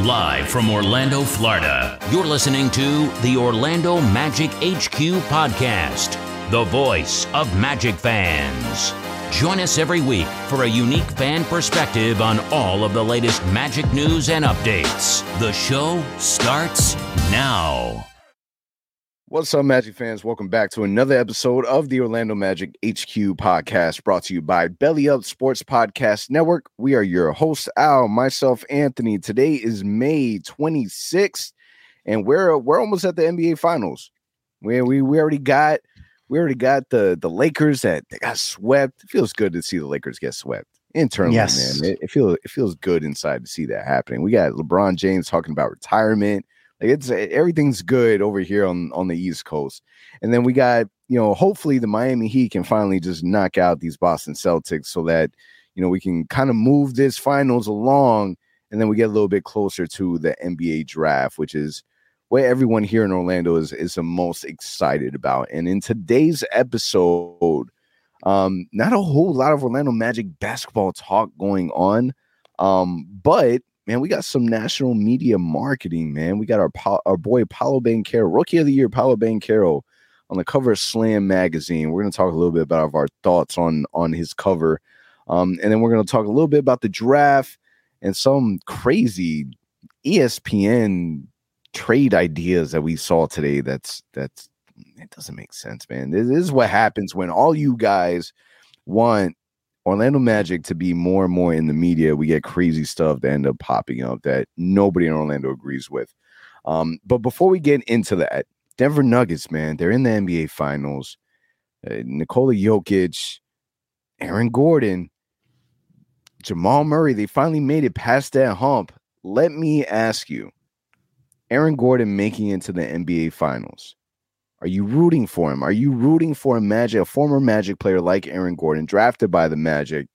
Live from Orlando, Florida, you're listening to the Orlando Magic HQ podcast, the voice of Magic fans. Join us every week for a unique fan perspective on all of the latest Magic news and updates. The show starts now. What's up, Magic fans? Welcome back to another episode of the Orlando Magic HQ podcast brought to you by Belly Up Sports Podcast Network. We are your hosts, Al, myself, Anthony. Today is May 26th, and we're we're almost at the NBA Finals. We we, we already got we already got the the Lakers that they got swept. It feels good to see the Lakers get swept internally, Yes. man. It, it feels it feels good inside to see that happening. We got LeBron James talking about retirement. Like it's everything's good over here on on the East Coast, and then we got you know hopefully the Miami Heat can finally just knock out these Boston Celtics so that you know we can kind of move this finals along, and then we get a little bit closer to the NBA draft, which is what everyone here in Orlando is is the most excited about. And in today's episode, um, not a whole lot of Orlando Magic basketball talk going on, um, but man, we got some national media marketing. Man, we got our our boy Paolo Banchero, Rookie of the Year, Paolo Banchero, on the cover of Slam magazine. We're going to talk a little bit about our thoughts on on his cover, um, and then we're going to talk a little bit about the draft and some crazy ESPN trade ideas that we saw today. That's that's it doesn't make sense, man. This is what happens when all you guys want Orlando Magic to be more and more in the media. We get crazy stuff that end up popping up that nobody in Orlando agrees with. Um, but before we get into that, Denver Nuggets, man, they're in the NBA Finals. Uh, Nikola Jokic, Aaron Gordon, Jamal Murray, they finally made it past that hump. Let me ask you, Aaron Gordon making it to the NBA Finals. Are you rooting for him? Are you rooting for a Magic, a former Magic player like Aaron Gordon, drafted by the Magic,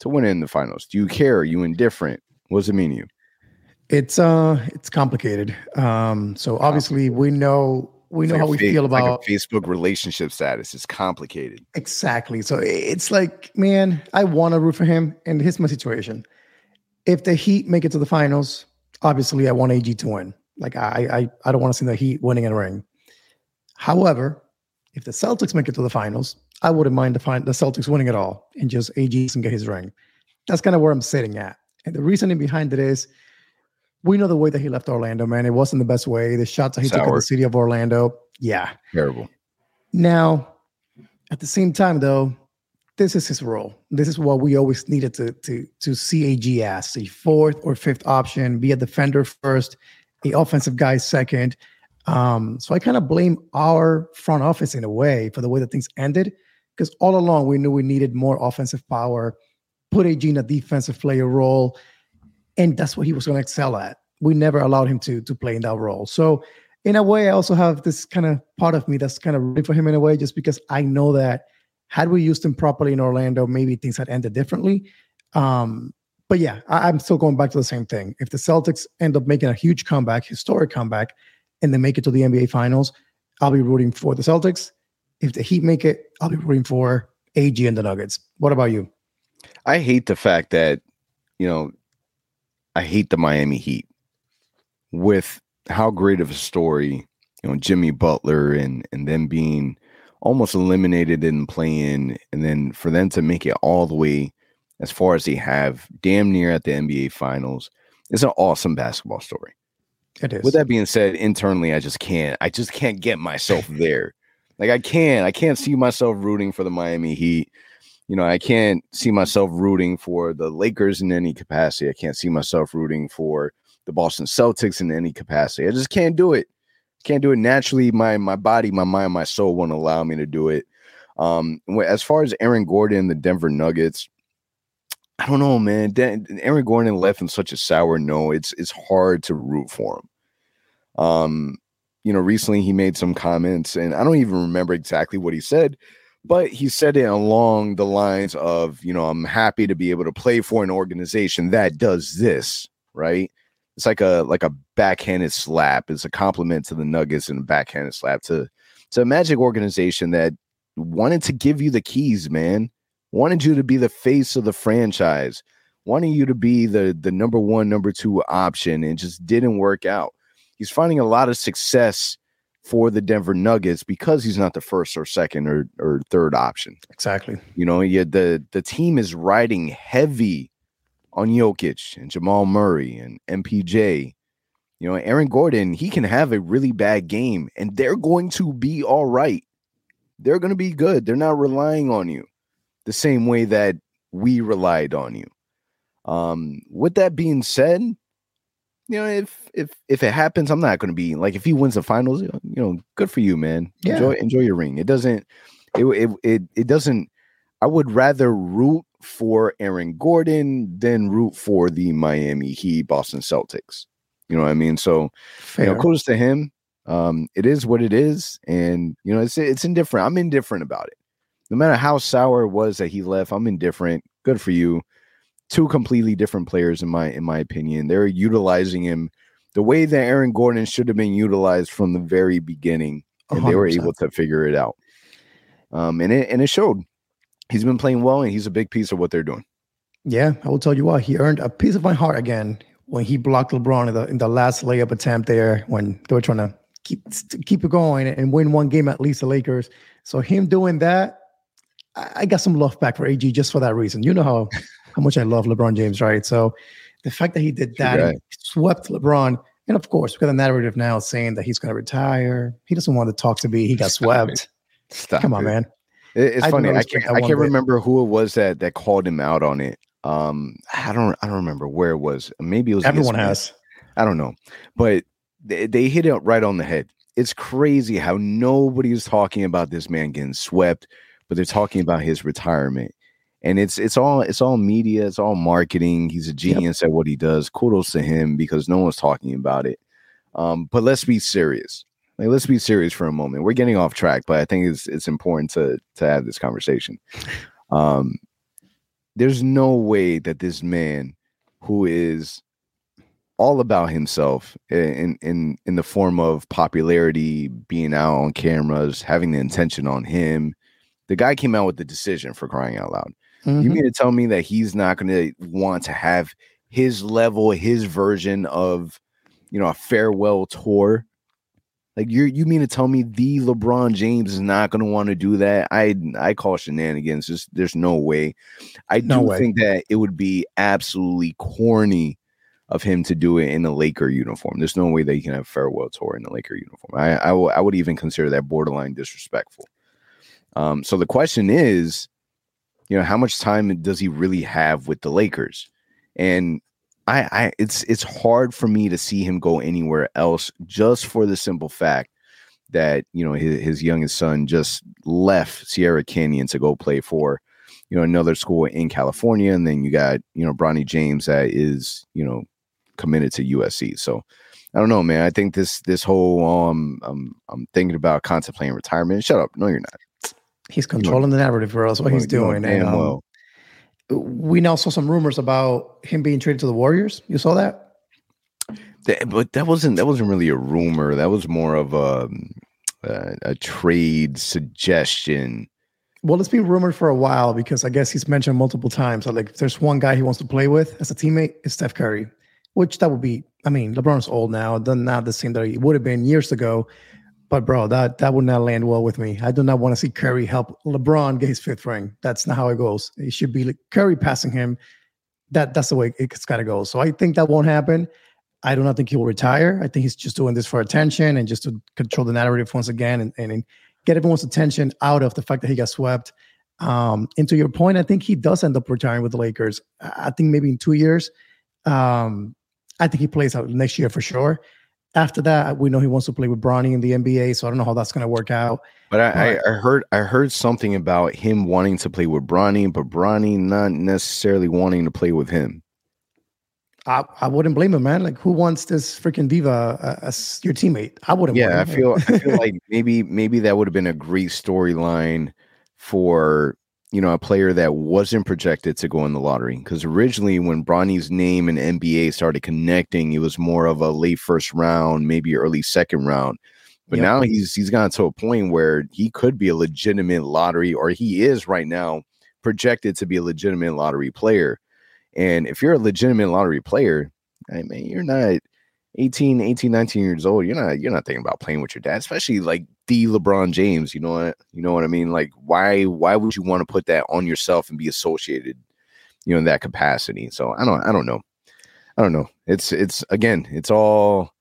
to win in the finals? Do you care? Are you indifferent? What does it mean to you? It's uh it's complicated. Um so obviously we know we It's know like how we fa- feel like about a Facebook relationship status. It's complicated. exactly. So it's like, man, I want to root for him and here's my situation. If the Heat make it to the finals, obviously I want AG to win. Like I I I don't want to see the Heat winning in a ring. However, if the Celtics make it to the finals, I wouldn't mind the fin- the Celtics winning it all and just AG can get his ring. That's kind of where I'm sitting at. And the reasoning behind it is we know the way that he left Orlando, man. It wasn't the best way. The shots that he took at the city of Orlando. Yeah. Terrible. Now, at the same time, though, this is his role. This is what we always needed to to to see AG as a fourth or fifth option, be a defender first, a offensive guy second. Um, so I kind of blame our front office in a way for the way that things ended, because all along we knew we needed more offensive power, put AG in a defensive player role, and that's what he was going to excel at. We never allowed him to to play in that role. So in a way, I also have this kind of part of me that's kind of rooting for him in a way, just because I know that had we used him properly in Orlando, maybe things had ended differently. Um, but yeah, I, I'm still going back to the same thing. If the Celtics end up making a huge comeback, historic comeback, and they make it to the NBA Finals, I'll be rooting for the Celtics. If the Heat make it, I'll be rooting for AG and the Nuggets. What about you? I hate the fact that, you know, I hate the Miami Heat with how great of a story, you know, Jimmy Butler and and them being almost eliminated in play-in, and then for them to make it all the way as far as they have, damn near at the NBA Finals, it's an awesome basketball story. It is. With that being said, internally, I just can't. I just can't get myself there. Like I can't. I can't see myself rooting for the Miami Heat. You know, I can't see myself rooting for the Lakers in any capacity. I can't see myself rooting for the Boston Celtics in any capacity. I just can't do it. Can't do it naturally. My my body, my mind, my soul won't allow me to do it. Um, as far as Aaron Gordon, the Denver Nuggets, I don't know, man. Dan, Aaron Gordon left in such a sour no. It's it's hard to root for him. Um, you know, recently he made some comments, and I don't even remember exactly what he said, but he said it along the lines of, you know, I'm happy to be able to play for an organization that does this, right? It's like a like a backhanded slap. It's a compliment to the Nuggets and a backhanded slap to to a Magic organization that wanted to give you the keys, man. Wanted you to be the face of the franchise. wanting you to be the the number one, number two option, and just didn't work out. He's finding a lot of success for the Denver Nuggets because he's not the first or second or, or third option. Exactly. You know, yeah, the the team is riding heavy on Jokic and Jamal Murray and MPJ. You know, Aaron Gordon, he can have a really bad game and they're going to be all right. They're going to be good. They're not relying on you the same way that we relied on you. Um, with that being said, you know, if if if it happens, I'm not going to be like if he wins the finals, you know, good for you, man. Yeah. Enjoy enjoy your ring. It doesn't it it it, it doesn't I would rather root for Aaron Gordon than root for the Miami Heat Boston Celtics. You know what I mean? So, Fair. you know, kudos to him. Um, it is what it is, and you know, it's it's indifferent. I'm indifferent about it. No matter how sour it was that he left, I'm indifferent. Good for you. Two completely different players, in my in my opinion. They're utilizing him the way that Aaron Gordon should have been utilized from the very beginning, and they were able to figure it out. Um, and it and it showed. He's been playing well, and he's a big piece of what they're doing. Yeah, I will tell you what, he earned a piece of my heart again when he blocked LeBron in the in the last layup attempt there when they were trying to keep keep it going and win one game at least the Lakers. So him doing that, I, I got some love back for AG just for that reason. You know how how much I love LeBron James, right? So the fact that he did that, and swept LeBron, and of course we got a narrative now saying that he's going to retire. He doesn't want to talk to me. He got swept. Stop Come on, it. man. It's I funny. I can't. I can't remember who it was that that called him out on it. Um, I don't. I don't remember where it was. Maybe it was. Everyone has. I don't know, but they, they hit it right on the head. It's crazy how nobody is talking about this man getting swept, but they're talking about his retirement. And it's it's all it's all media, it's all marketing. He's a genius at what he does. Kudos to him because no one's talking about it. Um, but let's be serious. Like let's be serious for a moment. We're getting off track, but I think it's it's important to to have this conversation. Um, there's no way that this man who is all about himself in in in the form of popularity, being out on cameras, having the intention on him. The guy came out with the decision for crying out loud. You Mhm. mean to tell me that he's not going to want to have his level, his version of, you know, a farewell tour? Like you, you mean to tell me the LeBron James is not going to want to do that? I, I call shenanigans. Just there's no way. I No do way. think that it would be absolutely corny of him to do it in the Laker uniform. There's no way that you can have a farewell tour in the Laker uniform. I, I, will- I would even consider that borderline disrespectful. Um, so the question is, you know, how much time does he really have with the Lakers? And I, I it's it's hard for me to see him go anywhere else just for the simple fact that you know his, his youngest son just left Sierra Canyon to go play for you know another school in California, and then you got you know Bronny James that is you know committed to USC. So I don't know, man. I think this this whole um I'm I'm thinking about contemplating retirement. Shut up. No, you're not. He's controlling the narrative, bro. That's what he's doing. damn And, um, well. we now saw some rumors about him being traded to the Warriors. You saw that? That- but that wasn't that wasn't really a rumor. That was more of a a, a trade suggestion. Well, it's been rumored for a while because I guess he's mentioned multiple times. that, like, if there's one guy he wants to play with as a teammate, it's Steph Curry, which that would be. I mean, LeBron's old now, not the same that he would have been years ago. But bro, that that would not land well with me. I do not want to see Curry help LeBron get his fifth ring. That's not how it goes. It should be like Curry passing him. That that's the way it's got to go. So I think that won't happen. I do not think he will retire. I think he's just doing this for attention and just to control the narrative once again and, and, get everyone's attention out of the fact that he got swept. Um, and to your point, I think he does end up retiring with the Lakers. I I think maybe in two years. Um, I think he plays out next year for sure. After that, we know he wants to play with Bronny in the NBA, so I don't know how that's going to work out. But I, I, I heard I heard something about him wanting to play with Bronny, but Bronny not necessarily wanting to play with him. I, I wouldn't blame him, man. Like, who wants this freaking diva uh, as your teammate? I wouldn't. Yeah, I feel I feel like maybe maybe that would have been a great storyline for you know a player that wasn't projected to go in the lottery because originally when Bronny's name and NBA started connecting, it was more of a late first round, maybe early second round. But Yep. now he's he's gotten to a point where he could be a legitimate lottery, or he is right now projected to be a legitimate lottery player. And if you're a legitimate lottery player, I mean, you're not 18, 18, 19 years old. You're not you're not thinking about playing with your dad, especially like the LeBron James. You know what you know what I mean? Like why why would you want to put that on yourself and be associated, you know, in that capacity? So I don't I don't know. I don't know. It's it's again, it's all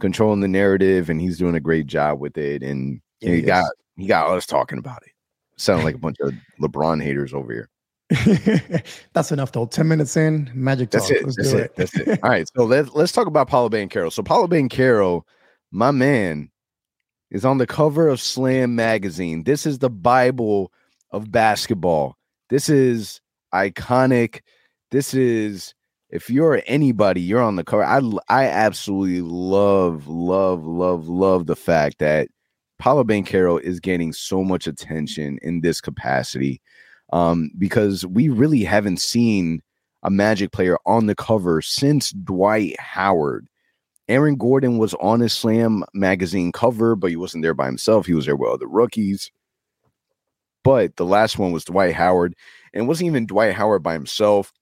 controlling the narrative, and he's doing a great job with it. And Yeah, he he got he got us talking about it. Sound like a bunch of LeBron haters over here. That's enough though. 10 minutes in, magic talk. That's it. Let's That's do it. That's it. All right. So let's let's talk about Paolo Banchero. So Paolo Banchero, my man, is on the cover of Slam magazine. This is the Bible of basketball. This is iconic. This is if you're anybody, you're on the cover. I I absolutely love, love, love, love the fact that Paolo Banchero is getting so much attention in this capacity. Um, because we really haven't seen a Magic player on the cover since Dwight Howard. Aaron Gordon was on his Slam magazine cover, but he wasn't there by himself. He was there with other rookies. But the last one was Dwight Howard, and it wasn't even Dwight Howard by himself.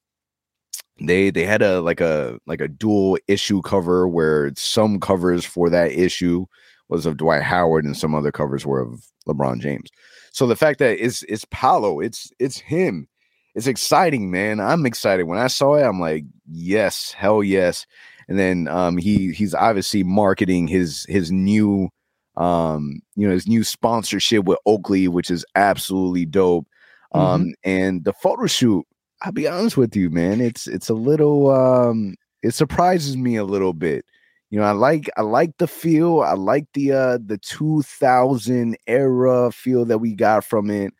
They they had a like a like a dual issue cover where some covers for that issue was of Dwight Howard and some other covers were of LeBron James. So the fact that it's it's Paolo, it's it's him. It's exciting, man. I'm excited. When I saw it, I'm like, yes, hell yes. And then um he he's obviously marketing his his new um you know his new sponsorship with Oakley, which is absolutely dope. Um and the photo shoot, I'll be honest with you, man. It's it's a little um it surprises me a little bit. You know, I like I like the feel. I like the uh the 2000 era feel that we got from it.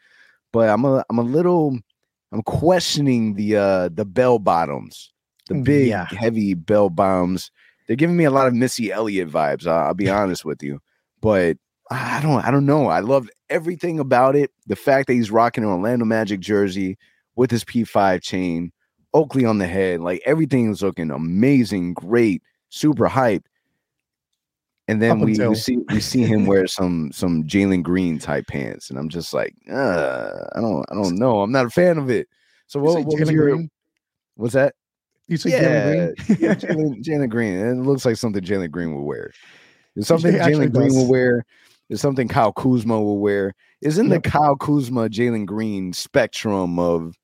But I'm a I'm a little I'm questioning the uh the bell bottoms, the big yeah. heavy bell bombs. They're giving me a lot of Missy Elliott vibes. I'll, I'll be honest with you, but I don't I don't know. I love everything about it. The fact that he's rocking an Orlando Magic jersey with his P5 chain, Oakley on the head, like everything is looking amazing, great, super hyped. And then we, we see we see him wear some some Jalen Green type pants, and I'm just like, uh, I don't I don't know. I'm not a fan of it. So what, what was your Green? what's that? You say Yeah, Jalen Green? Jalen, Green. It looks like something Jalen Green would wear. It's something Jalen Green will wear. It's something Kyle Kuzma will wear. Is in Yep. the Kyle Kuzma, Jalen Green spectrum of,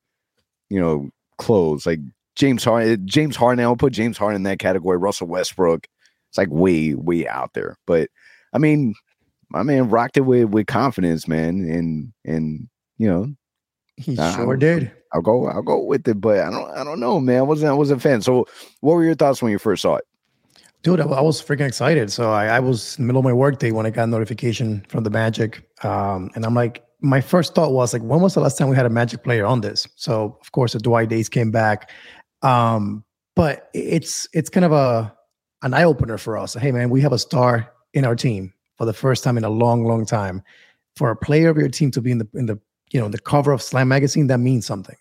you know, clothes like James Harden. Eh, James Harden. I'll put James Harden in that category. Russell Westbrook. It's like way, way out there. But I mean, my man rocked it with with confidence, man, and and you know, He I sure don't- did. I'll go, I'll go with it. But I don't, I don't know, man. I wasn't, I wasn't a fan. So, what were your thoughts when you first saw it? Dude, I, was freaking excited. So I, I was in the middle of my workday when I got notification from the Magic. Um, and I'm like, my first thought was like, when was the last time we had a Magic player on this? So of course the Dwight days came back. Um, but it's it's kind of a an eye opener for us. Hey man, we have a star in our team for the first time in a long, long time. For a player of your team to be in the in the you know the cover of Slam magazine, that means something.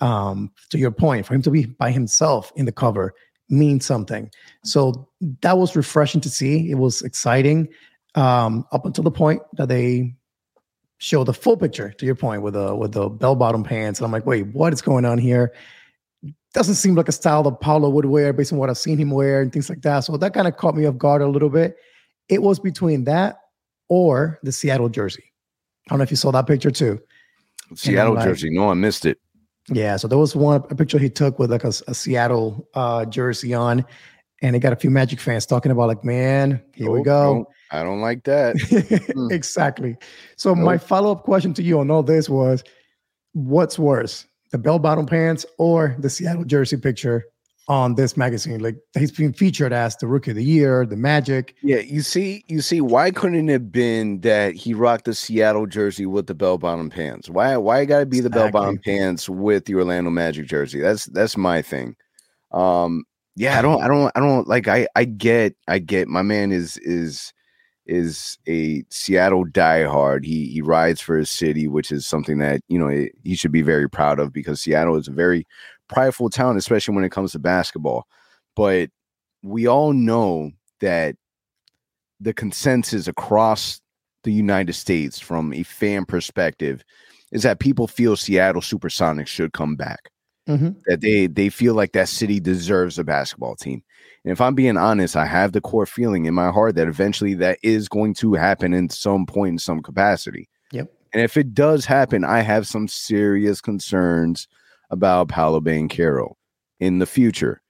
Um, to your point, for him to be by himself in the cover means something. So that was refreshing to see. It was exciting um, up until the point that they show the full picture. To your point, with the with the bell bottom pants, and I'm like, wait, what is going on here? Doesn't seem like a style that Paolo would wear based on what I've seen him wear and things like that. So that kind of caught me off guard a little bit. It was between that or the Seattle jersey. I don't know if you saw that picture too. Seattle like- jersey. No, I missed it. Yeah, so there was one a picture he took with like a, a Seattle uh, jersey on, and it got a few Magic fans talking about like, man, here we go. nope, I don't like that. Mm. exactly. So my follow up question to you on all this was, what's worse, the bell bottom pants or the Seattle jersey picture on this magazine? Like he's been featured as the rookie of the year, the Magic. Yeah, you see, you see, why couldn't it have been that he rocked the Seattle jersey with the bell bottom pants? Why, why it got to be the bell bottom pants with the Orlando Magic jersey? That's that's my thing. Um, yeah, I don't, I don't, I don't like. I, I get, I get. My man is is is a Seattle diehard. He he rides for his city, which is something that you know he he should be very proud of because Seattle is a very prideful town, especially when it comes to basketball. But we all know that the consensus across the United States from a fan perspective is that people feel Seattle Supersonics should come back. Mhm. that they they feel like that city deserves a basketball team. And if I'm being honest, I have the core feeling in my heart that eventually that is going to happen in some point in some capacity. Yep. And if it does happen, I have some serious concerns about Paolo Banchero in the future.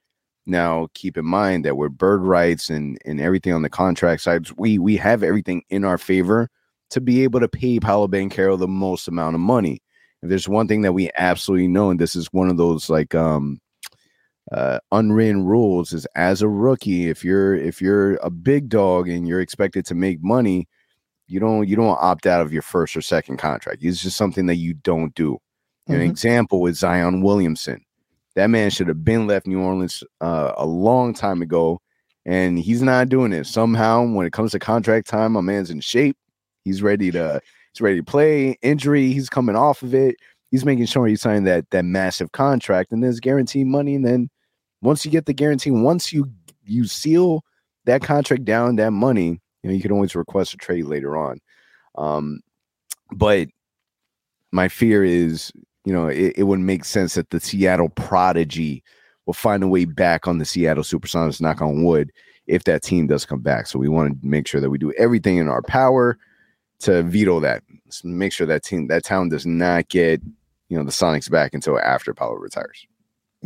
Now, keep in mind that we're bird rights and and everything on the contract side, we we have everything in our favor to be able to pay Paolo Banchero the most amount of money. If there's one thing that we absolutely know, and this is one of those like um uh unwritten rules is as a rookie, if you're if you're a big dog and you're expected to make money, you don't you don't opt out of your first or second contract. It's just something that you don't do. An Mhm. example is Zion Williamson. That man should have been left New Orleans uh, a long time ago, and he's not doing it. Somehow, when it comes to contract time, my man's in shape. He's ready to he's ready to play. Injury, he's coming off of it. He's making sure he's signing that that massive contract, and there's guaranteed money. And then once you get the guarantee, once you you seal that contract down, that money, you know, you can always request a trade later on. Um, but my fear is, you know, it, it wouldn't make sense that the Seattle Prodigy will find a way back on the Seattle Supersonics, knock on wood, if that team does come back. So we want to make sure that we do everything in our power to veto that. Let's make sure that team, that town does not get, you know, the Sonics back until after Paolo retires.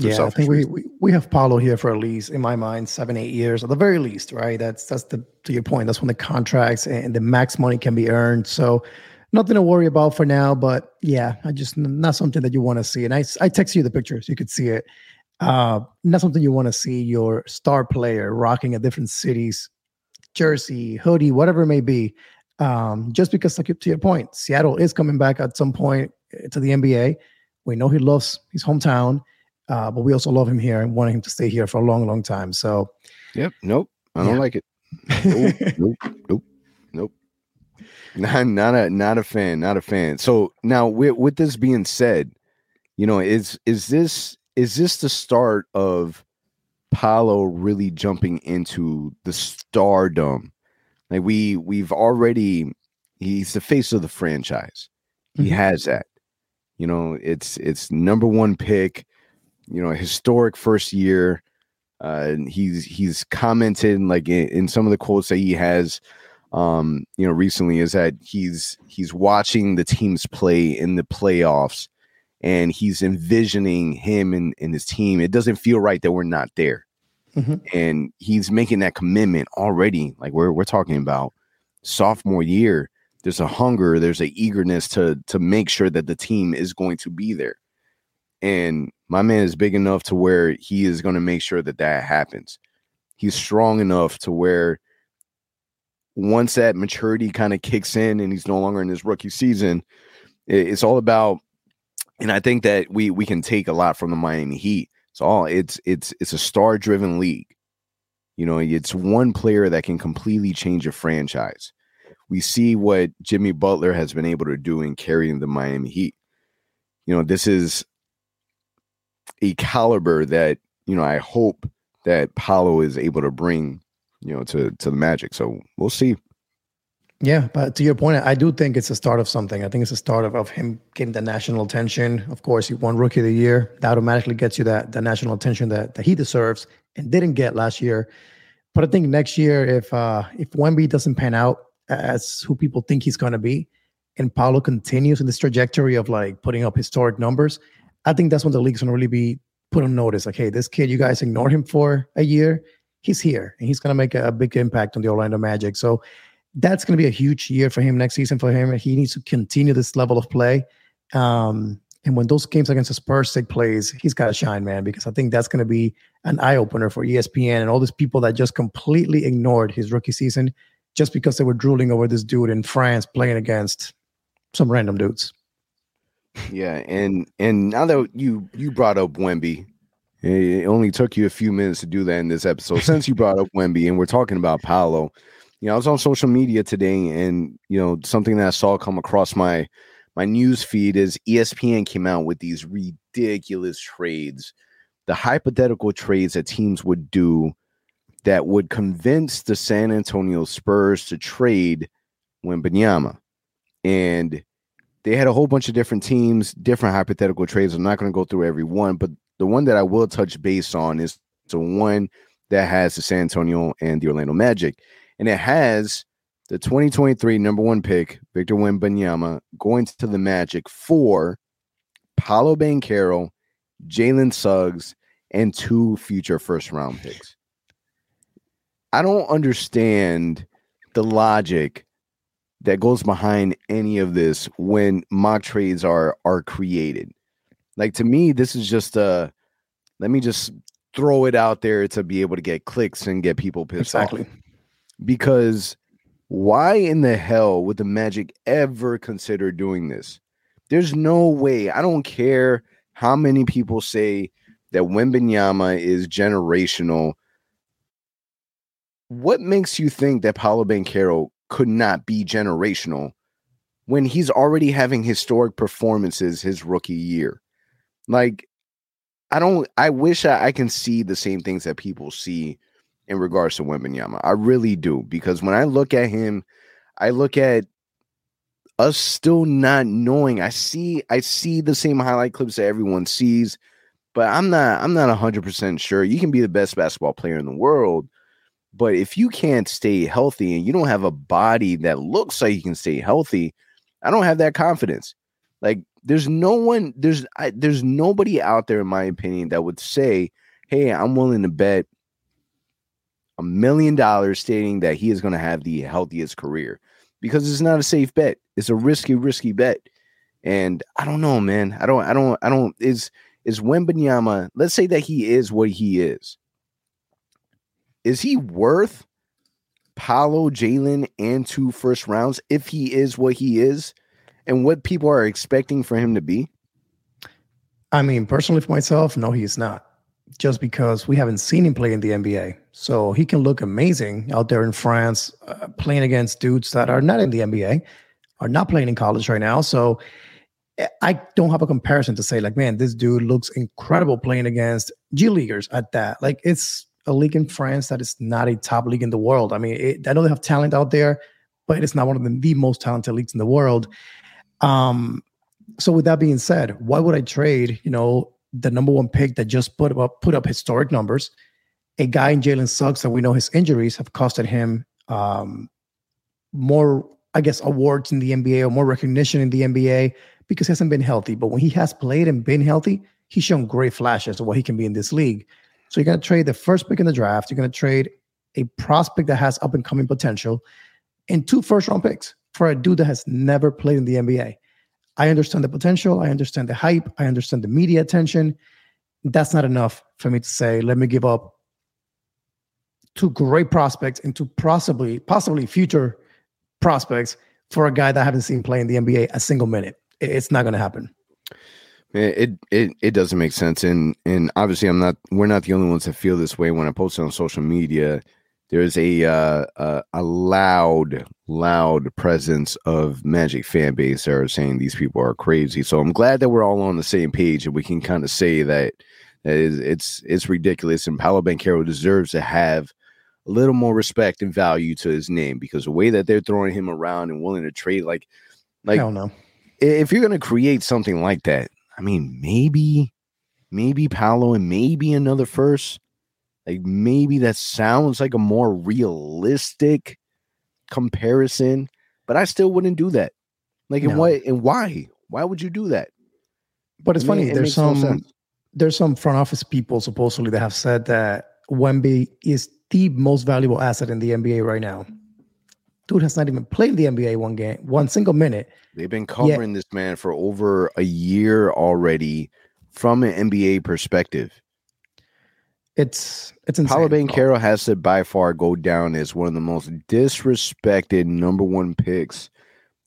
Yeah, I think we, we we have Paolo here for at least, in my mind, seven, eight years at the very least, right? That's that's the to your point. That's when the contracts and the max money can be earned. So nothing to worry about for now. But yeah, I just not something that you want to see. And I I text you the picture so you could see it. Uh, not something you want to see your star player rocking a different city's jersey, hoodie, whatever it may be. Um, just because, like to your point, Seattle is coming back at some point eh, to the NBA. We know he loves his hometown. Uh, but we also love him here and wanting him to stay here for a long, long time. So, Yep. Nope. I don't Yeah. like it. Nope. nope. Nope. Nope. Not, not a not a fan. Not a fan. So now with with this being said, you know, is is this is this the start of Paolo really jumping into the stardom? Like we we've already he's the face of the franchise. He Mhm. has that. You know, it's it's number one pick, you know, historic first year. Uh, and he's he's commented like in, in some of the quotes that he has, um, you know, recently is that he's he's watching the teams play in the playoffs, and he's envisioning him and, and his team. It doesn't feel right that we're not there, Mhm. and he's making that commitment already. Like we're we're talking about sophomore year. There's a hunger, there's a eagerness to to make sure that the team is going to be there and my man is big enough to where he is going to make sure that that happens. He's strong enough to where once that maturity kind of kicks in and he's no longer in his rookie season, it's all about. And I think that we we can take a lot from the Miami Heat. It's all it's it's it's a star driven league. You know, it's one player that can completely change a franchise. We see what Jimmy Butler has been able to do in carrying the Miami Heat. You know, this is a caliber that you know I hope that Paolo is able to bring you know to to the Magic. So we'll see. Yeah, but to your point, I do think it's a start of something. I think it's a start of, of him getting the national attention. Of course, he won Rookie of the Year. That automatically gets you that the national attention that, that he deserves and didn't get last year. But I think next year, if uh if Wemby doesn't pan out as who people think he's going to be, and Paolo continues in this trajectory of like putting up historic numbers, I think that's when the league's going to really be put on notice. Like, hey, this kid, you guys ignored him for a year. He's here, and he's going to make a, a big impact on the Orlando Magic. So that's going to be a huge year for him next season for him. He needs to continue this level of play. Um, and when those games against the Spurs take place, he's got to shine, man, because I think that's going to be an eye opener for ESPN and all these people that just completely ignored his rookie season just because they were drooling over this dude in France playing against some random dudes. Yeah, and and now that you you brought up Wemby, it only took you a few minutes to do that in this episode. Since you brought up Wemby, and we're talking about Paolo, you know, I was on social media today, and you know, something that I saw come across my my news feed is ESPN came out with these ridiculous trades, the hypothetical trades that teams would do that would convince the San Antonio Spurs to trade Wembanyama, and they had a whole bunch of different teams, different hypothetical trades. I'm not going to go through every one, but the one that I will touch base on is the one that has the San Antonio and the Orlando Magic. And it has the 2023 number one pick, Victor Wembanyama, going to the Magic for Paolo Banchero, Jalen Suggs, and two future first round picks. I don't understand the logic that goes behind any of this when mock trades are are created. Like to me, this is just a let me just throw it out there to be able to get clicks and get people pissed exactly. off. Because why in the hell would the Magic ever consider doing this? There's no way. I don't care how many people say that Wembanyama is generational. What makes you think that Paolo Banchero could not be generational when he's already having historic performances his rookie year? Like, I don't. I wish I, I can see the same things that people see in regards to Wembanyama. I really do because when I look at him, I look at us still not knowing. I see I see the same highlight clips that everyone sees, but I'm not I'm not 100% sure. You can be the best basketball player in the world, but if you can't stay healthy and you don't have a body that looks like you can stay healthy, I don't have that confidence. Like there's no one there's I, there's nobody out there in my opinion that would say, "Hey, I'm willing to bet a million dollars stating that he is going to have the healthiest career because it's not a safe bet. It's a risky, risky bet. And I don't know, man. I don't, I don't, I don't, is, is Wembanyama, let's say that he is what he is. Is he worth Paolo, Jalen, and two first rounds if he is what he is and what people are expecting for him to be? I mean, personally, for myself, no, he's not just because we haven't seen him play in the NBA. So he can look amazing out there in France, uh, playing against dudes that are not in the NBA, are not playing in college right now. So eh, I don't have a comparison to say, like, man, this dude looks incredible playing against G Leaguers at that. Like, it's a league in France that is not a top league in the world. I mean, it, I know they have talent out there, but it's not one of the, the most talented leagues in the world. Um, so with that being said, why would I trade, you know, the number one pick that just put up put up historic numbers. A guy in Jalen Suggs that we know his injuries have costed him um, more, I guess, awards in the NBA or more recognition in the NBA because he hasn't been healthy. But when he has played and been healthy, he's shown great flashes of what he can be in this league. So you're going to trade the first pick in the draft. You're going to trade a prospect that has up and coming potential and two first round picks for a dude that has never played in the NBA. I understand the potential. I understand the hype. I understand the media attention. That's not enough for me to say, let me give up two great prospects and two possibly, possibly future prospects for a guy that I haven't seen play in the NBA a single minute. It's not going to happen. It, it it doesn't make sense, and and obviously I'm not. We're not the only ones that feel this way. When I post it on social media, there's a uh, a, a loud loud presence of magic fan base that are saying these people are crazy. So i'm glad that we're all on the same page and we can kind of say that, that is, it's it's ridiculous and Paolo Banchero deserves to have a little more respect and value to his name because the way that they're throwing him around and willing to trade like like I don't know if you're going to create something like that i mean maybe maybe Paolo and maybe another first like maybe that sounds like a more realistic comparison, but I still wouldn't do that. Like, no. and what and why? Why would you do that? But it's I mean, funny. It there's some no there's some front office people supposedly that have said that Wemby is the most valuable asset in the NBA right now. Dude has not even played the NBA one game, one single minute. They've been covering this man for over a year already from an NBA perspective. It's it's insane. Paolo Banchero has to by far go down as one of the most disrespected number one picks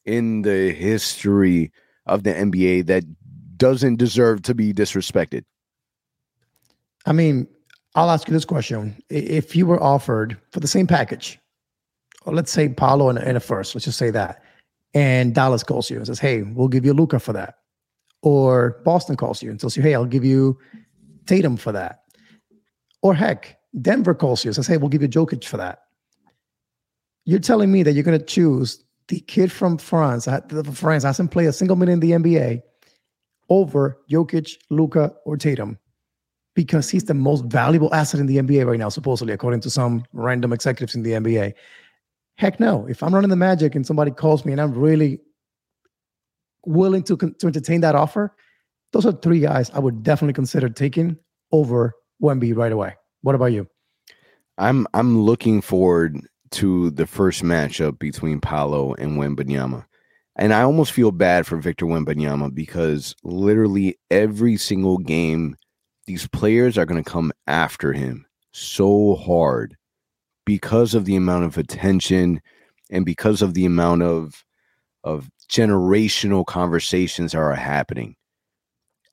in the history of the NBA that doesn't deserve to be disrespected. I mean, I'll ask you this question: If you were offered for the same package, let's say Paolo in a, in a first, let's just say that, and Dallas calls you and says, "Hey, we'll give you Luka for that," or Boston calls you and tells you, "Hey, I'll give you Tatum for that." Or heck, Denver calls you and says, hey, we'll give you Jokic for that. You're telling me that you're going to choose the kid from France, uh, the France hasn't played a single minute in the NBA over Jokic, Luka, or Tatum because he's the most valuable asset in the NBA right now, supposedly, according to some random executives in the NBA. Heck no. If I'm running the Magic and somebody calls me and I'm really willing to, to entertain that offer, those are three guys I would definitely consider taking over Wemby right away. What about you? I'm I'm looking forward to the first matchup between Paolo and Wembanyama. And I almost feel bad for Victor Wembanyama because literally every single game these players are going to come after him so hard because of the amount of attention and because of the amount of of generational conversations that are happening.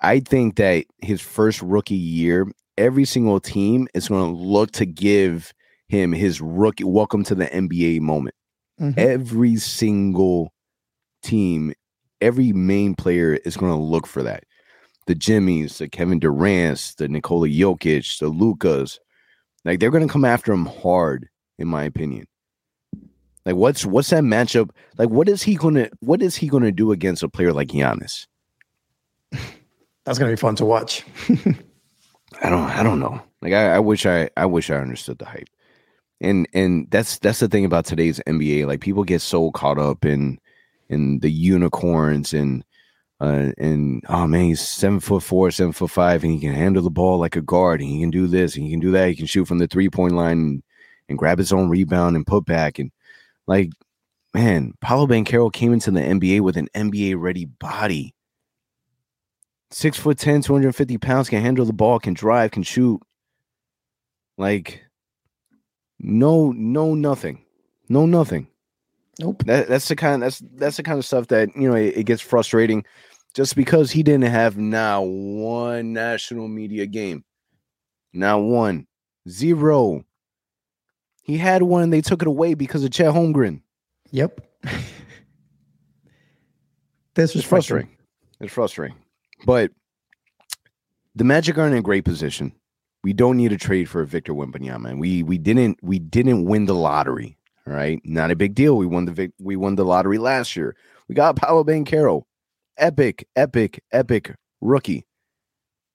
I think that his first rookie year, every single team is going to look to give him his rookie welcome to the NBA moment. Mm-hmm. Every single team, every main player is going to look for that the Jimmys, the Kevin Durant's, the Nikola Jokic, the Lukas. Like they're gonna come after him hard, in my opinion. Like what's what's that matchup? Like what is he gonna what is he gonna do against a player like Giannis? That's gonna be fun to watch. I don't I don't know. Like I, I wish I I wish I understood the hype. And and that's that's the thing about today's NBA. Like people get so caught up in in the unicorns and uh, and oh man, he's seven foot four, seven foot five, and he can handle the ball like a guard. And he can do this, and he can do that. He can shoot from the three point line and, and grab his own rebound and put back. And like, man, Paolo Banchero came into the NBA with an NBA ready body. Six foot 10, 250 pounds, can handle the ball, can drive, can shoot. Like, no, no, nothing. No, nothing. Nope. That, that's the kind. That's that's the kind of stuff that you know it, it gets frustrating just because he didn't have now one national media game. Now one. Zero. He had one and they took it away because of Chet Holmgren. Yep. this was frustrating. It's frustrating. But the Magic aren't in a great position. We don't need a trade for Victor Wembanyama. And we we didn't we didn't win the lottery. All right. Not a big deal. We won the we won the lottery last year. We got Paolo Banchero epic, epic, epic rookie.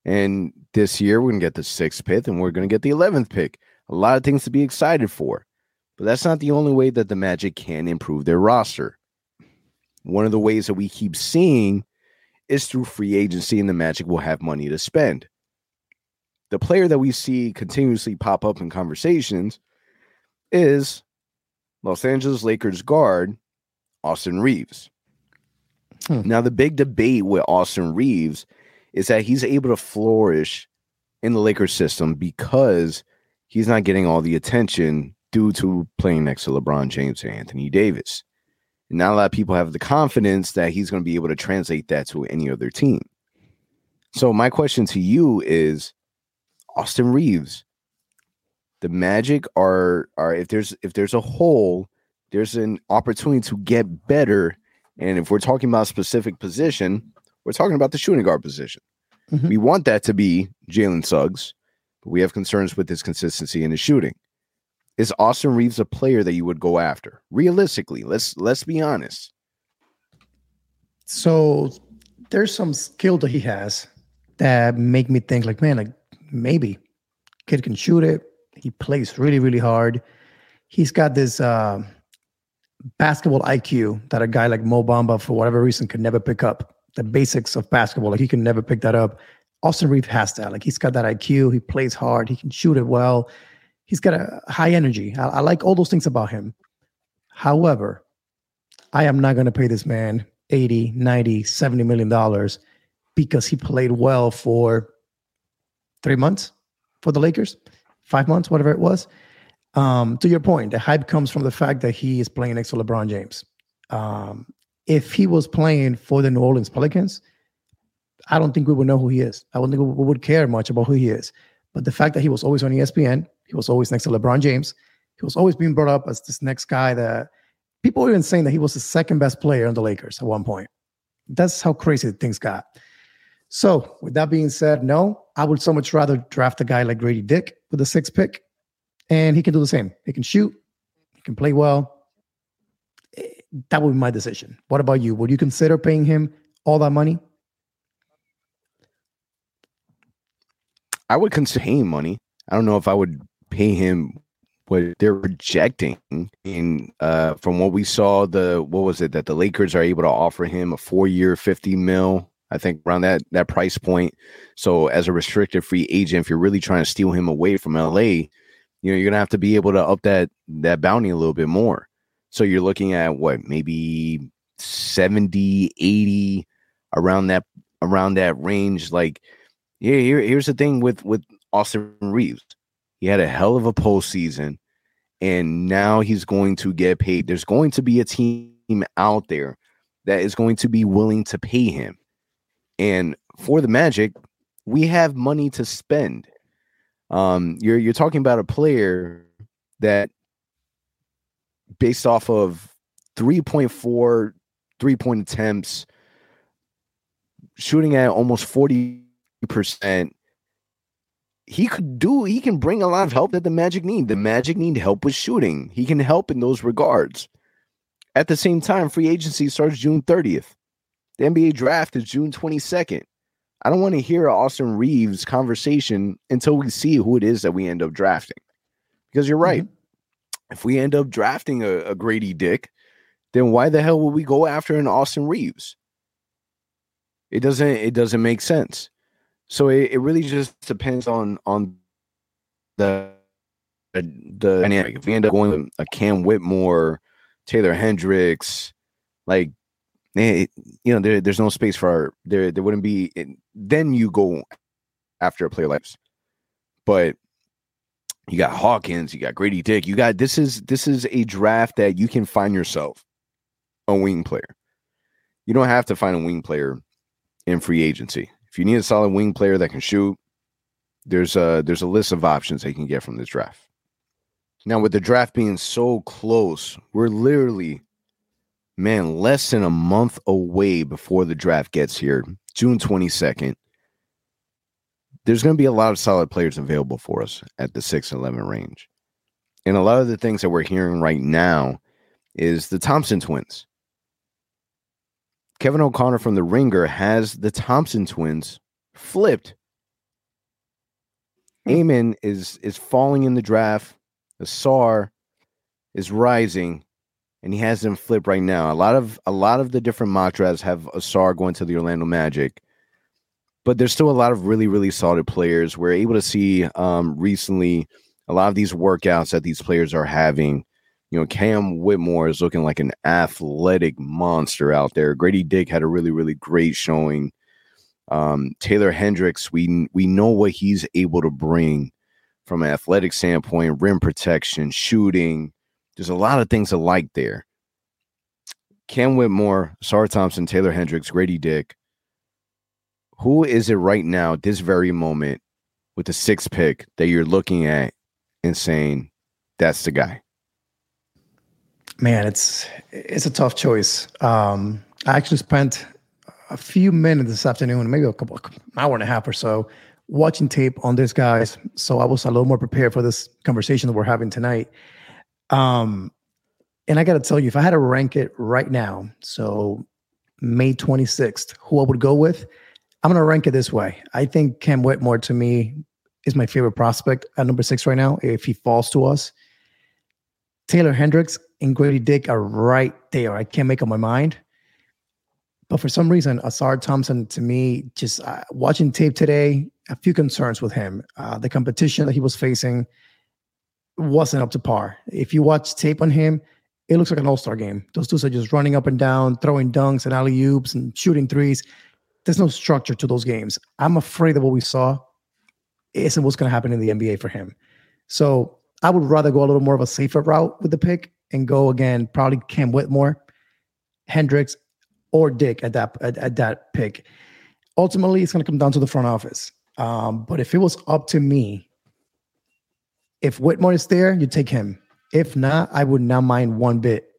And this year we're gonna get the sixth pick and we're gonna get the eleventh pick. A lot of things to be excited for. But that's not the only way that the Magic can improve their roster. One of the ways that we keep seeing is through free agency, and the Magic will have money to spend. The player that we see continuously pop up in conversations is Los Angeles Lakers guard Austin Reaves. Hmm. Now, the big debate with Austin Reaves is that he's able to flourish in the Lakers system because he's not getting all the attention due to playing next to LeBron James and Anthony Davis. Not a lot of people have the confidence that he's going to be able to translate that to any other team. So, my question to you is Austin Reaves, the Magic are are if there's if there's a hole, there's an opportunity to get better and if we're talking about a specific position, we're talking about the shooting guard position. Mm-hmm. We want that to be Jalen Suggs, but we have concerns with his consistency in his shooting. Is Austin Reaves a player that you would go after? Realistically, let's let's be honest. So there's some skill that he has that make me think like, man, like maybe kid can shoot it. He plays really, really hard. He's got this uh, basketball IQ that a guy like Mo Bamba, for whatever reason, could never pick up. The basics of basketball, like he can never pick that up. Austin Reeve has that. Like he's got that IQ. He plays hard. He can shoot it well. He's got a high energy. I, I like all those things about him. However, I am not going to pay this man 80, 90, 70 million dollars because he played well for three months for the Lakers, five months, whatever it was. Um, to your point, the hype comes from the fact that he is playing next to LeBron James. Um, if he was playing for the New Orleans Pelicans, I don't think we would know who he is. I don't think we would care much about who he is. But the fact that he was always on ESPN, he was always next to LeBron James, he was always being brought up as this next guy that people were even saying that he was the second best player on the Lakers at one point. That's how crazy things got. So, with that being said, no, I would so much rather draft a guy like Grady Dick with the sixth pick and he can do the same. He can shoot, he can play well. that would be my decision. What about you? Would you consider paying him all that money? I would consider paying money. I don't know if I would pay him what they're projecting in uh from what we saw the what was it that the Lakers are able to offer him a four year 50 mil I think around that that price point. So as a restricted free agent if you're really trying to steal him away from LA you know you're gonna have to be able to up that that bounty a little bit more. So you're looking at what maybe 70 80 around that around that range. Like yeah here, here's the thing with with Austin Reaves he had a hell of a postseason, and now he's going to get paid. There's going to be a team out there that is going to be willing to pay him. And for the Magic, we have money to spend. Um, you're you're talking about a player that based off of 3.4 three point attempts, shooting at almost 40%, he could do he can bring a lot of help that the Magic need. The Magic need help with shooting. He can help in those regards. At the same time, free agency starts June 30th. The NBA draft is June 22nd. I don't want to hear Austin Reaves conversation until we see who it is that we end up drafting. Because you're right. Mm-hmm. If we end up drafting a, a Grady Dick, then why the hell would we go after an Austin Reaves It doesn't it doesn't make sense. So it, it really just depends on on the the dynamic. If we end up going with a Cam Whitmore, Taylor Hendricks, like it, you know, there, there's no space for our, there. There wouldn't be. Then you go after a player like this, but you got Hawkins, you got Grady Dick, you got this is this is a draft that you can find yourself a wing player. You don't have to find a wing player in free agency. If you need a solid wing player that can shoot, there's a there's a list of options they can get from this draft. Now, with the draft being so close, we're literally, man, less than a month away before the draft gets here, June 22nd. There's going to be a lot of solid players available for us at the 6 11 range. And a lot of the things that we're hearing right now is the Thompson twins. Kevin O'Connor from The Ringer has the Thompson twins flipped. Hmm. Amen is is falling in the draft. Ausar is rising, and he has them flip right now. A lot of a lot of the different mock drafts have Ausar going to the Orlando Magic, but there's still a lot of really really solid players. We're able to see um, recently a lot of these workouts that these players are having you know, Cam Whitmore is looking like an athletic monster out there. Grady Dick had a really, really great showing. Um, Taylor Hendricks, we we know what he's able to bring from an athletic standpoint, rim protection, shooting. There's a lot of things to like there. Cam Whitmore, Ausar Thompson, Taylor Hendricks, Grady Dick. Who is it right now, this very moment, with the sixth pick that you're looking at and saying, that's the guy? Man, it's it's a tough choice. Um, I actually spent a few minutes this afternoon, maybe a couple hour and a half or so, watching tape on this guys. So I was a little more prepared for this conversation that we're having tonight. Um, and I got to tell you, if I had to rank it right now, so May 26th, who I would go with, I'm going to rank it this way. I think Cam Whitmore to me is my favorite prospect at number six right now. If he falls to us, Taylor Hendricks and Grady Dick are right there. I can't make up my mind. But for some reason, Ausar Thompson, to me, just uh, watching tape today, a few concerns with him. Uh, the competition that he was facing wasn't up to par. If you watch tape on him, it looks like an all star game. Those dudes are just running up and down, throwing dunks and alley oops and shooting threes. There's no structure to those games. I'm afraid that what we saw isn't what's going to happen in the NBA for him. So I would rather go a little more of a safer route with the pick and go again, probably Cam Whitmore, Hendricks, or Dick at that at, at that pick. Ultimately, it's going to come down to the front office. Um, but if it was up to me, if Whitmore is there, you take him. If not, I would not mind one bit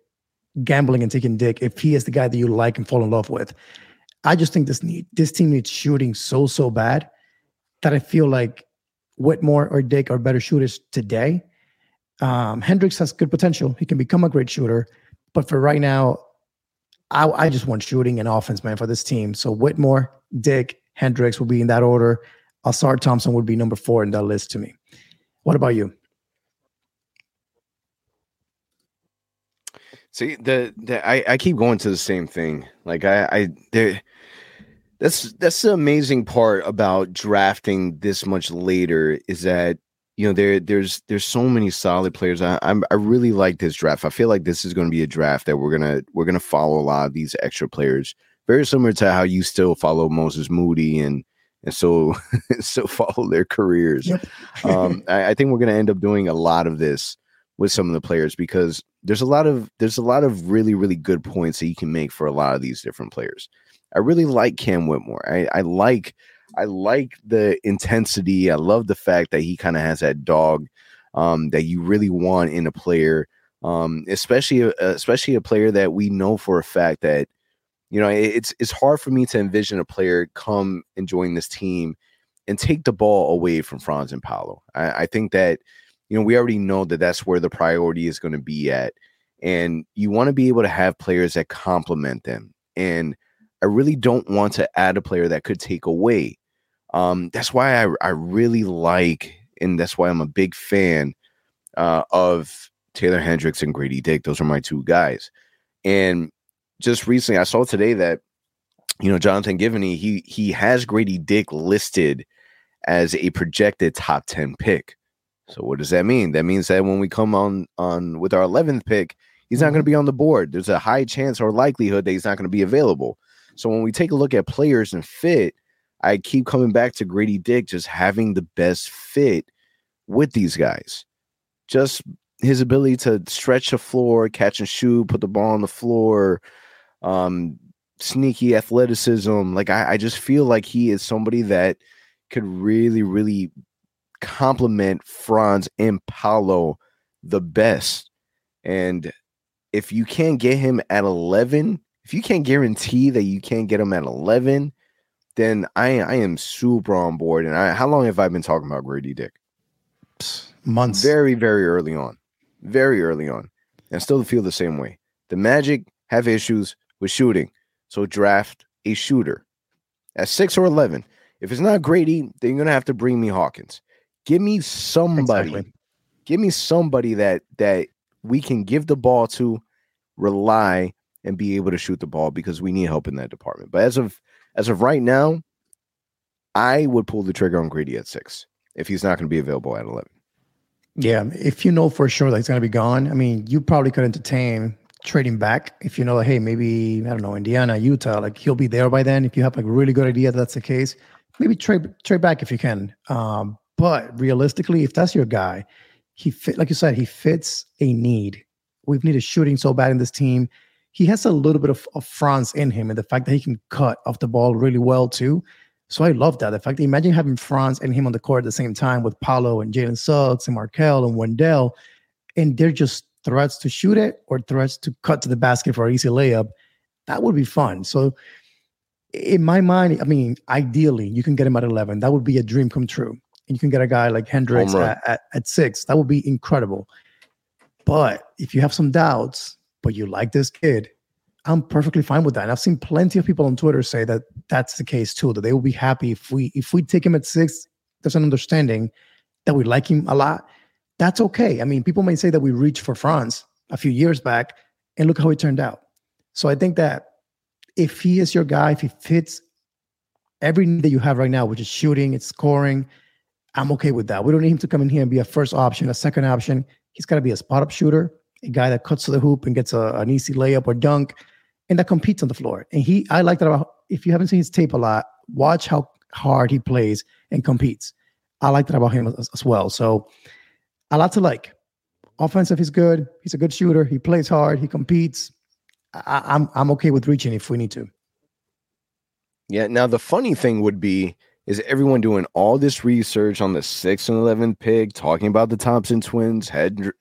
gambling and taking Dick if he is the guy that you like and fall in love with. I just think this need this team needs shooting so so bad that I feel like Whitmore or Dick are better shooters today um, Hendricks has good potential. He can become a great shooter. But for right now, I, I just want shooting and offense, man, for this team. So Whitmore, Dick, Hendricks will be in that order. Ausar Thompson would be number four in that list to me. What about you? See, the, the I, I keep going to the same thing. Like I, I that's that's the amazing part about drafting this much later is that you know there there's there's so many solid players. I I'm, I really like this draft. I feel like this is going to be a draft that we're gonna we're gonna follow a lot of these extra players. Very similar to how you still follow Moses Moody and and so still follow their careers. Yep. um, I, I think we're gonna end up doing a lot of this with some of the players because there's a lot of there's a lot of really really good points that you can make for a lot of these different players. I really like Cam Whitmore. I, I like I like the intensity. I love the fact that he kind of has that dog um, that you really want in a player, um, especially uh, especially a player that we know for a fact that you know it's it's hard for me to envision a player come and join this team and take the ball away from Franz and Paolo. I, I think that you know, we already know that that's where the priority is going to be at. And you want to be able to have players that complement them. And I really don't want to add a player that could take away. Um, that's why I, I really like, and that's why I'm a big fan uh, of Taylor Hendricks and Grady Dick. Those are my two guys. And just recently, I saw today that you know Jonathan Givony he he has Grady Dick listed as a projected top ten pick. So what does that mean? That means that when we come on on with our 11th pick, he's not going to mm-hmm. be on the board. There's a high chance or likelihood that he's not going to be available. So when we take a look at players and fit, I keep coming back to Grady Dick just having the best fit with these guys. Just his ability to stretch the floor, catch and shoot, put the ball on the floor, um, sneaky athleticism. Like I, I just feel like he is somebody that could really, really complement Franz and Paolo the best. And if you can't get him at 11, if you can't guarantee that you can't get him at 11, then I, I am super on board. And I, how long have I been talking about Grady Dick? Months. Very, very early on. Very early on. And still feel the same way. The Magic have issues with shooting. So draft a shooter at six or 11. If it's not Grady, then you're going to have to bring me Hawkins. Give me somebody. Exactly. Give me somebody that that we can give the ball to, rely, and be able to shoot the ball because we need help in that department. But as of as of right now, I would pull the trigger on Grady at six if he's not going to be available at eleven. Yeah, if you know for sure that he's going to be gone, I mean, you probably could entertain trading back if you know, like, hey, maybe I don't know, Indiana, Utah, like he'll be there by then. If you have like a really good idea that that's the case, maybe trade trade back if you can. Um, but realistically, if that's your guy, he fit like you said, he fits a need. We've needed shooting so bad in this team. He has a little bit of, of Franz in him, and the fact that he can cut off the ball really well too. So I love that. The fact that imagine having Franz and him on the court at the same time with Paolo and Jalen Suggs and Markelle and Wendell, and they're just threats to shoot it or threats to cut to the basket for an easy layup. That would be fun. So in my mind, I mean, ideally, you can get him at 11. That would be a dream come true and you can get a guy like Hendricks at, at, at, six, that would be incredible. But if you have some doubts, but you like this kid, I'm perfectly fine with that. And I've seen plenty of people on Twitter say that that's the case too. That they will be happy if we if we take him at six. There's an understanding that we like him a lot. That's okay. I mean, people may say that we reached for Franz a few years back, and look how it turned out. So I think that if he is your guy, if he fits everything that you have right now, which is shooting, it's scoring, I'm okay with that. We don't need him to come in here and be a first option, a second option. He's got to be a spot up shooter, a guy that cuts to the hoop and gets a, an easy layup or dunk, and that competes on the floor. And he, I like that about. If you haven't seen his tape a lot, watch how hard he plays and competes. I like that about him as, as well. So, a lot to like. Offensive, he's good. He's a good shooter. He plays hard. He competes. I, I'm I'm okay with reaching if we need to. Yeah. Now the funny thing would be is everyone doing all this research on the 6 and 11 pick, talking about the Thompson twins,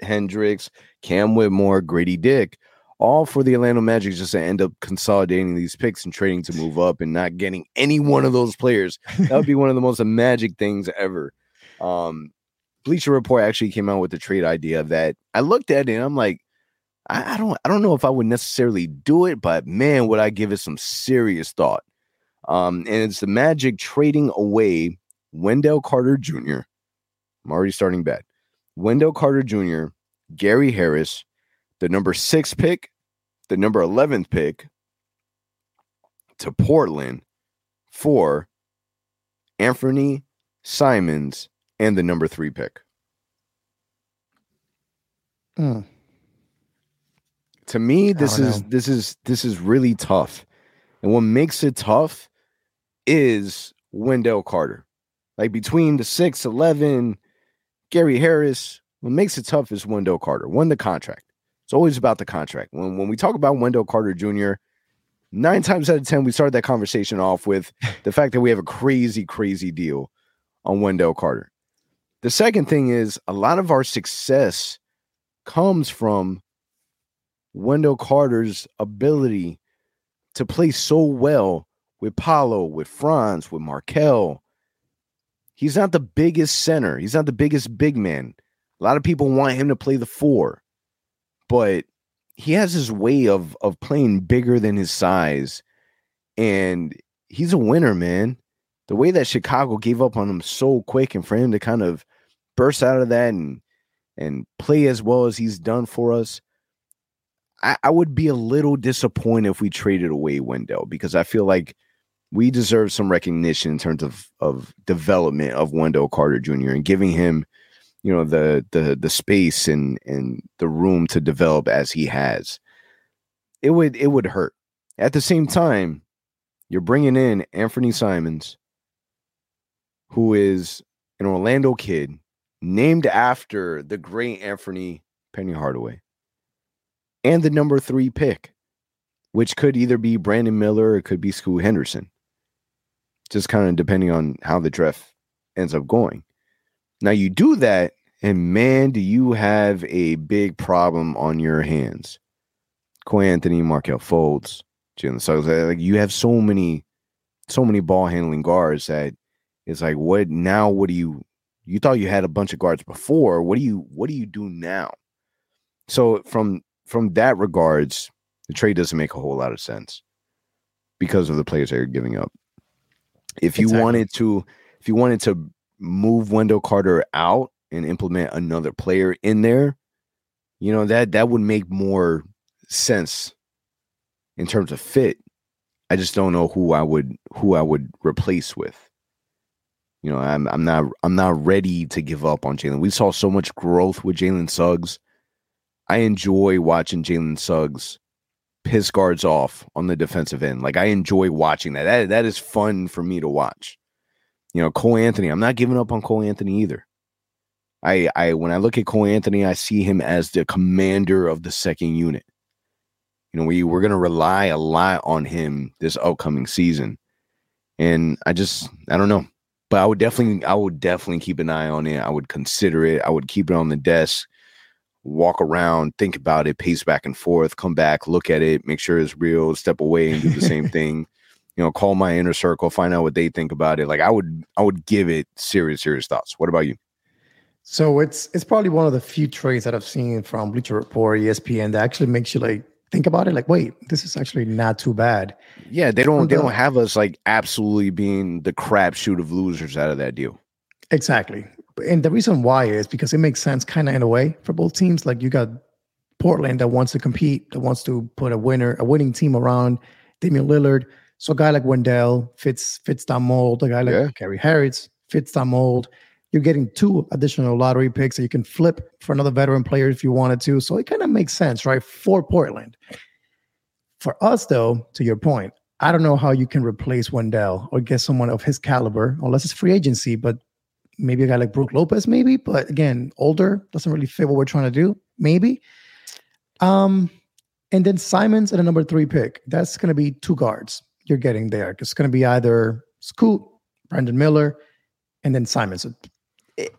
Hendricks, Cam Whitmore, Grady Dick, all for the Orlando Magic just to end up consolidating these picks and trading to move up and not getting any one of those players. That would be one of the most magic things ever. Um, Bleacher Report actually came out with the trade idea that I looked at it and I'm like, I, I don't I don't know if I would necessarily do it, but man, would I give it some serious thought. Um, and it's the Magic trading away Wendell Carter Jr. I'm already starting bad. Wendell Carter Jr., Gary Harris, the number six pick, the number 11th pick to Portland for Anfernee Simons and the number three pick. Mm. To me, this is know. this is this is really tough. And what makes it tough is Wendell Carter. Like between the 6, 11, Gary Harris, what makes it tough is Wendell Carter. Won the contract. It's always about the contract. When when we talk about Wendell Carter Jr., nine times out of ten, we started that conversation off with the fact that we have a crazy, crazy deal on Wendell Carter. The second thing is a lot of our success comes from Wendell Carter's ability to play so well with Paolo, with Franz, with Markelle. He's not the biggest center. He's not the biggest big man. A lot of people want him to play the four, but he has his way of of playing bigger than his size, and he's a winner, man. The way that Chicago gave up on him so quick, and for him to kind of burst out of that and and play as well as he's done for us, I, I would be a little disappointed if we traded away Wendell because I feel like we deserve some recognition in terms of of development of Wendell Carter Jr. and giving him, you know, the the the space and and the room to develop as he has. It would it would hurt. At the same time, you're bringing in Anfernee Simons, who is an Orlando kid named after the great Anfernee Penny Hardaway, and the number three pick, which could either be Brandon Miller or it could be Scoot Henderson just kind of depending on how the draft ends up going. Now you do that, and man, do you have a big problem on your hands. Cole Anthony, Markelle Fultz, Jalen Suggs. Like you have so many, so many ball handling guards that it's like, what now? What do you? You thought you had a bunch of guards before. What do you? What do you do now? So from from that regards, the trade doesn't make a whole lot of sense because of the players that you're giving up if you Exactly. wanted to if you wanted to move Wendell Carter out and implement another player in there, you know that that would make more sense in terms of fit. I just don't know who I would who I would replace with. You know, I'm I'm not I'm not ready to give up on Jalen. We saw so much growth with Jalen Suggs. I enjoy watching Jalen Suggs piss guards off on the defensive end. Like I enjoy watching that. That that is fun for me to watch. You know, Cole Anthony. I'm not giving up on Cole Anthony either. I I when I look at Cole Anthony, I see him as the commander of the second unit. You know, we we're gonna rely a lot on him this upcoming season. And I just I don't know. But I would definitely I would definitely keep an eye on it. I would consider it. I would keep it on the desk walk around, think about it, pace back and forth, come back, look at it, make sure it's real, step away and do the same thing. You know, call my inner circle, find out what they think about it. Like I would, I would give it serious, serious thoughts. What about you? So it's it's probably one of the few trades that I've seen from Bleacher Report, ESPN that actually makes you like think about it. Like, wait, this is actually not too bad. Yeah, they don't, they don't have us like absolutely being the crapshoot of losers out of that deal. Exactly. And the reason why is because it makes sense kind of in a way for both teams. Like you got Portland that wants to compete, that wants to put a winner, a winning team around Damian Lillard. So a guy like Wendell fits fits that mold. A guy like Yeah. Gary Harris fits that mold. You're getting two additional lottery picks that you can flip for another veteran player if you wanted to. So it kind of makes sense, right? For Portland. For us, though, to your point, I don't know how you can replace Wendell or get someone of his caliber unless it's free agency, but maybe a guy like Brook Lopez, maybe. But again, older doesn't really fit what we're trying to do. Maybe. Um, and then Simons at a number three pick. That's going to be two guards you're getting there. It's going to be either Scoot, Brandon Miller, and then Simons. It-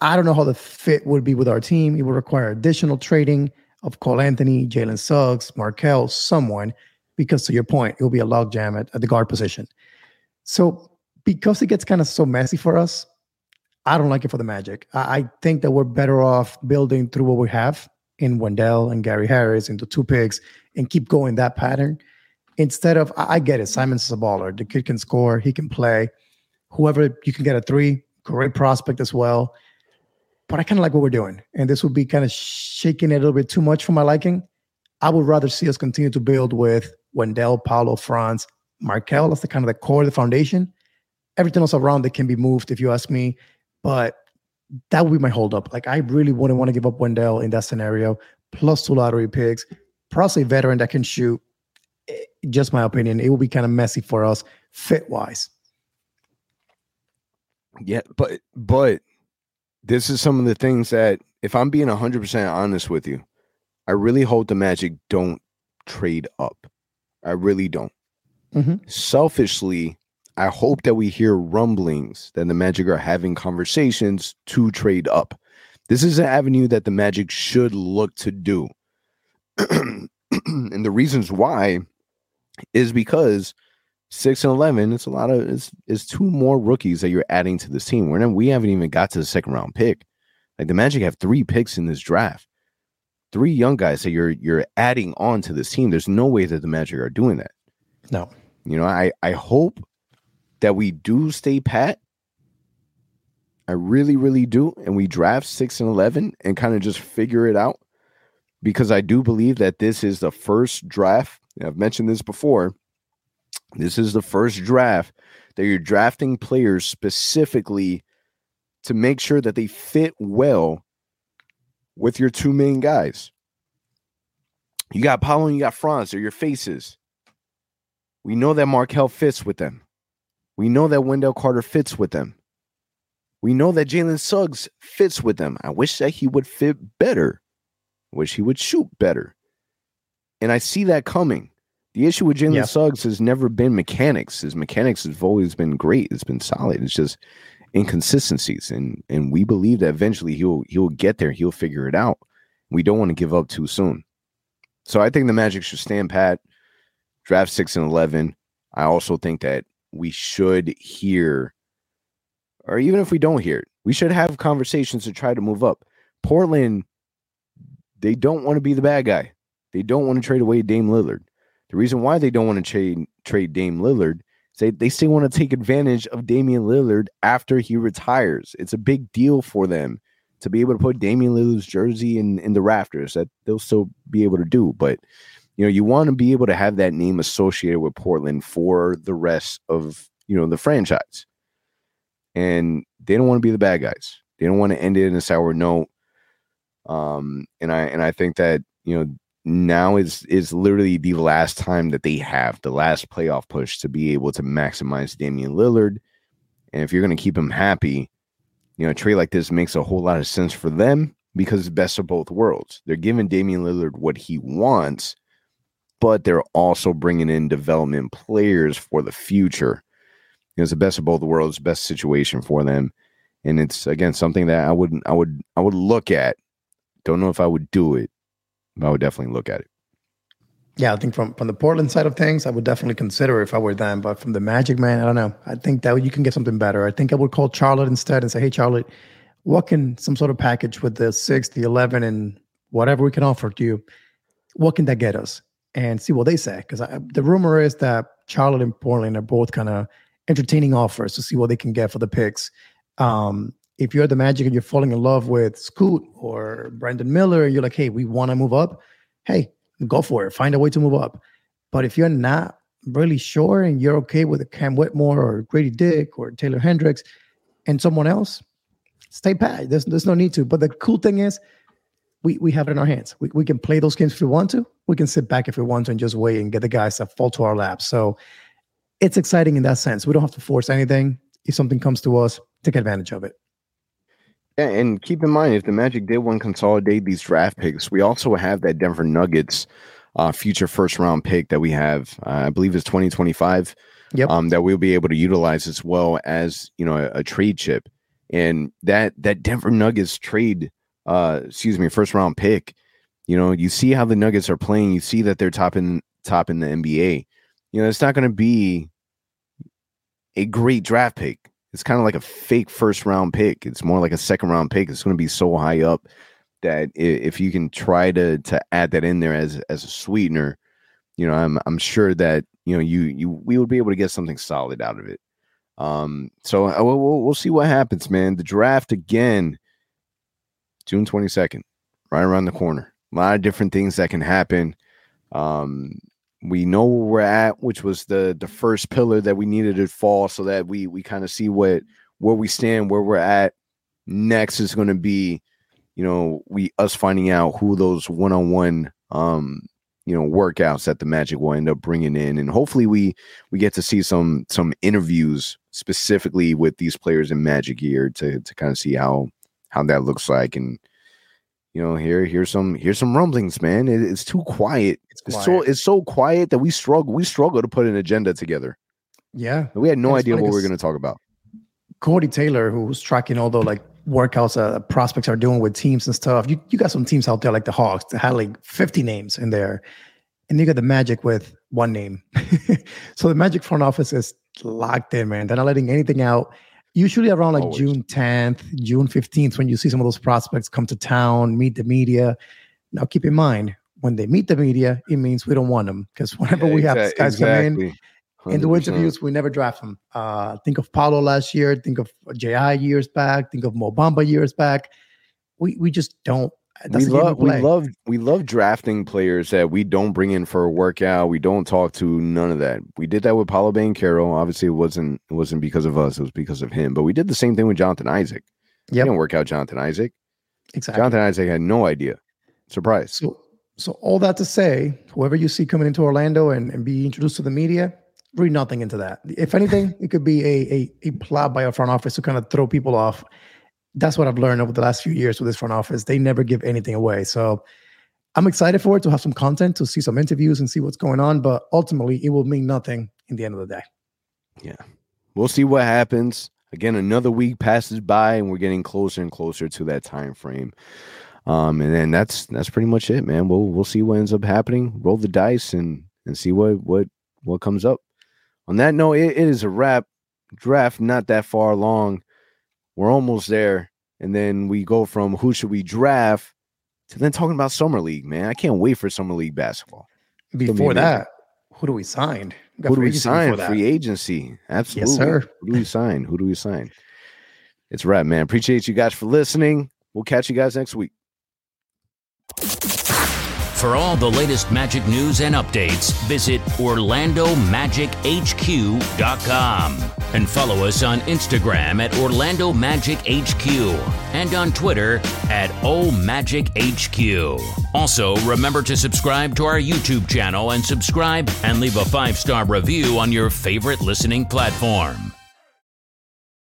I don't know how the fit would be with our team. It would require additional trading of Cole Anthony, Jalen Suggs, Markelle, someone, because to your point, it will be a logjam at, at the guard position. So because it gets kind of so messy for us, I don't like it for the Magic. I, I think that we're better off building through what we have in Wendell and Gary Harris into two picks and keep going that pattern instead of I, I get it. Simon's a baller. The kid can score, he can play. Whoever you can get a three, great prospect as well. But I kind of like what we're doing. And this would be kind of shaking it a little bit too much for my liking. I would rather see us continue to build with Wendell, Paolo, Franz, Markelle. That's the kind of the core the foundation. Everything else around it can be moved, if you ask me. But that would be my holdup. Like I really wouldn't want to give up Wendell in that scenario. Plus two lottery picks, plus a veteran that can shoot. Eh, just my opinion. It will be kind of messy for us fit wise. Yeah, but but this is some of the things that if I'm being 100% honest with you, I really hope the Magic don't trade up. I really don't. Mm-hmm. Selfishly, I hope that we hear rumblings that the Magic are having conversations to trade up. This is an avenue that the Magic should look to do. and the reasons why is because six and eleven, it's a lot of it's it's two more rookies that you're adding to this team. We're not, we haven't even got to the second round pick. Like the Magic have three picks in this draft, three young guys that you're you're adding on to this team. There's no way that the Magic are doing that. No, you know, I I hope that we do stay pat. I really, really do. And we draft six and 11 and kind of just figure it out because I do believe that this is the first draft. I've mentioned this before. This is the first draft that you're drafting players specifically to make sure that they fit well with your two main guys. You got Paolo and you got Franz, they're your faces. We know that Markelle fits with them. We know that Wendell Carter fits with them. We know that Jalen Suggs fits with them. I wish that he would fit better. I wish he would shoot better. And I see that coming. The issue with Jalen yeah. Suggs has never been mechanics. His mechanics have always been great. It's been solid. It's just inconsistencies. And and we believe that eventually he'll he'll get there. He'll figure it out. We don't want to give up too soon. So I think the Magic should stand pat, draft six and eleven. I also think that we should hear, or even if we don't hear it, we should have conversations to try to move up. Portland, they don't want to be the bad guy. They don't want to trade away Dame Lillard. The reason why they don't want to trade trade Dame Lillard is they, they still want to take advantage of Damian Lillard after he retires. It's a big deal for them to be able to put Damian Lillard's jersey in, in the rafters that they'll still be able to do. But you know, you want to be able to have that name associated with Portland for the rest of, you know, the franchise. And they don't want to be the bad guys. They don't want to end it in a sour note. Um, and I and I think that, you know, now is is literally the last time that they have the last playoff push to be able to maximize Damian Lillard. And if you're going to keep him happy, you know, a trade like this makes a whole lot of sense for them because it's best of both worlds. They're giving Damian Lillard what he wants, but they're also bringing in development players for the future. It's the best of both worlds, best situation for them, and it's again something that I wouldn't, I would I would look at. Don't know if I would do it, but I would definitely look at it. Yeah, I think from from the Portland side of things, I would definitely consider if I were them. But from the Magic, man, I don't know. I think that you can get something better. I think I would call Charlotte instead and say, "Hey, Charlotte, what can some sort of package with the six, the eleven, and whatever we can offer to you? What can that get us? And see what they say. Because the rumor is that Charlotte and Portland are both kind of entertaining offers to see what they can get for the picks. Um, if you're the Magic and you're falling in love with Scoot or Brandon Miller, you're like, hey, we want to move up, hey, go for it. Find a way to move up. But if you're not really sure and you're okay with a Cam Whitmore or Grady Dick or Taylor Hendricks and someone else, stay pat. There's, there's no need to. But the cool thing is, we, we have it in our hands. We, we can play those games if we want to. We can sit back if we want to and just wait and get the guys to fall to our laps. So it's exciting in that sense. We don't have to force anything. If something comes to us, take advantage of it. Yeah, and keep in mind if the Magic did want to consolidate these draft picks, we also have that Denver Nuggets uh, future first round pick that we have. Uh, I believe is twenty twenty five. Yep. Um, that we'll be able to utilize as well as you know a, a trade chip, and that that Denver Nuggets trade uh excuse me, first round pick. You know, you see how the Nuggets are playing, you see that they're top in top in the NBA. You know, it's not going to be a great draft pick. It's kind of like a fake first round pick. It's more like a second round pick. It's going to be so high up that if you can try to to add that in there as as a sweetener, you know, I'm I'm sure that you know you you we would be able to get something solid out of it. Um, so uh, we'll, we'll, we'll see what happens, man. The draft again, June 22nd, right around the corner. A lot of different things that can happen. Um, we know where we're at, which was the the first pillar that we needed to fall, so that we we kind of see what where we stand, where we're at. Next is going to be, you know, we us finding out who those one on one um you know workouts that the Magic will end up bringing in, and hopefully we we get to see some some interviews specifically with these players in Magic gear to to kind of see how how that looks like and you know here here's some here's some rumblings man. It, it's too quiet. It's, quiet. it's so it's so quiet that we struggle we struggle to put an agenda together. Yeah. We had no idea what we were going to talk about. Cody taylor who's tracking all the like workouts uh, prospects are doing with teams and stuff you, you got some teams out there like the hawks that had like 50 names in there and you got the magic with one name. So the magic front office is locked in man. They're not letting anything out usually around like Always. June 10th, June 15th, when you see some of those prospects come to town, meet the media. Now, keep in mind, when they meet the media, it means we don't want them because whenever yeah, we have these guys exactly. come in, 100%. in the interviews, we never draft them. Uh, think of Paolo last year, think of JI years back, think of Mo Bamba years back. We, we just don't we love we love we love drafting players that we don't bring in for a workout. We don't talk to none of that. We did that with Paolo Banchero. Obviously, it wasn't it wasn't because of us. It was because of him. But we did the same thing with Jonathan Isaac. Yeah, didn't work out Jonathan Isaac. Exactly. Jonathan Isaac had no idea. Surprise. So so all that to say, whoever you see coming into Orlando and, and be introduced to the media, read nothing into that. If anything, it could be a, a a plot by a front office to kind of throw people off that's what I've learned over the last few years with this front office. They never give anything away. So I'm excited for it to have some content, to see some interviews and see what's going on. But ultimately, it will mean nothing in the end of the day. Yeah. We'll see what happens. Again, another week passes by and we're getting closer and closer to that time frame. Um, and then that's that's pretty much it, man. We'll we'll see what ends up happening. Roll the dice and and see what what what comes up. On that note, it, it is a wrap. Draft not that far along. We're almost there. And then we go from who should we draft to then talking about summer league, man. I can't wait for summer league basketball. Before that, who do we sign? We who do we sign? Free agency. Absolutely. Yes, sir. Who do we sign? Who do we sign? It's right, man. Appreciate you guys for listening. We'll catch you guys next week. For all the latest Magic news and updates, visit OrlandoMagicHQ.com and follow us on Instagram at Orlando Magic HQ and on Twitter at OMagicHQ. Also, remember to subscribe to our YouTube channel and subscribe and leave a five star review on your favorite listening platform.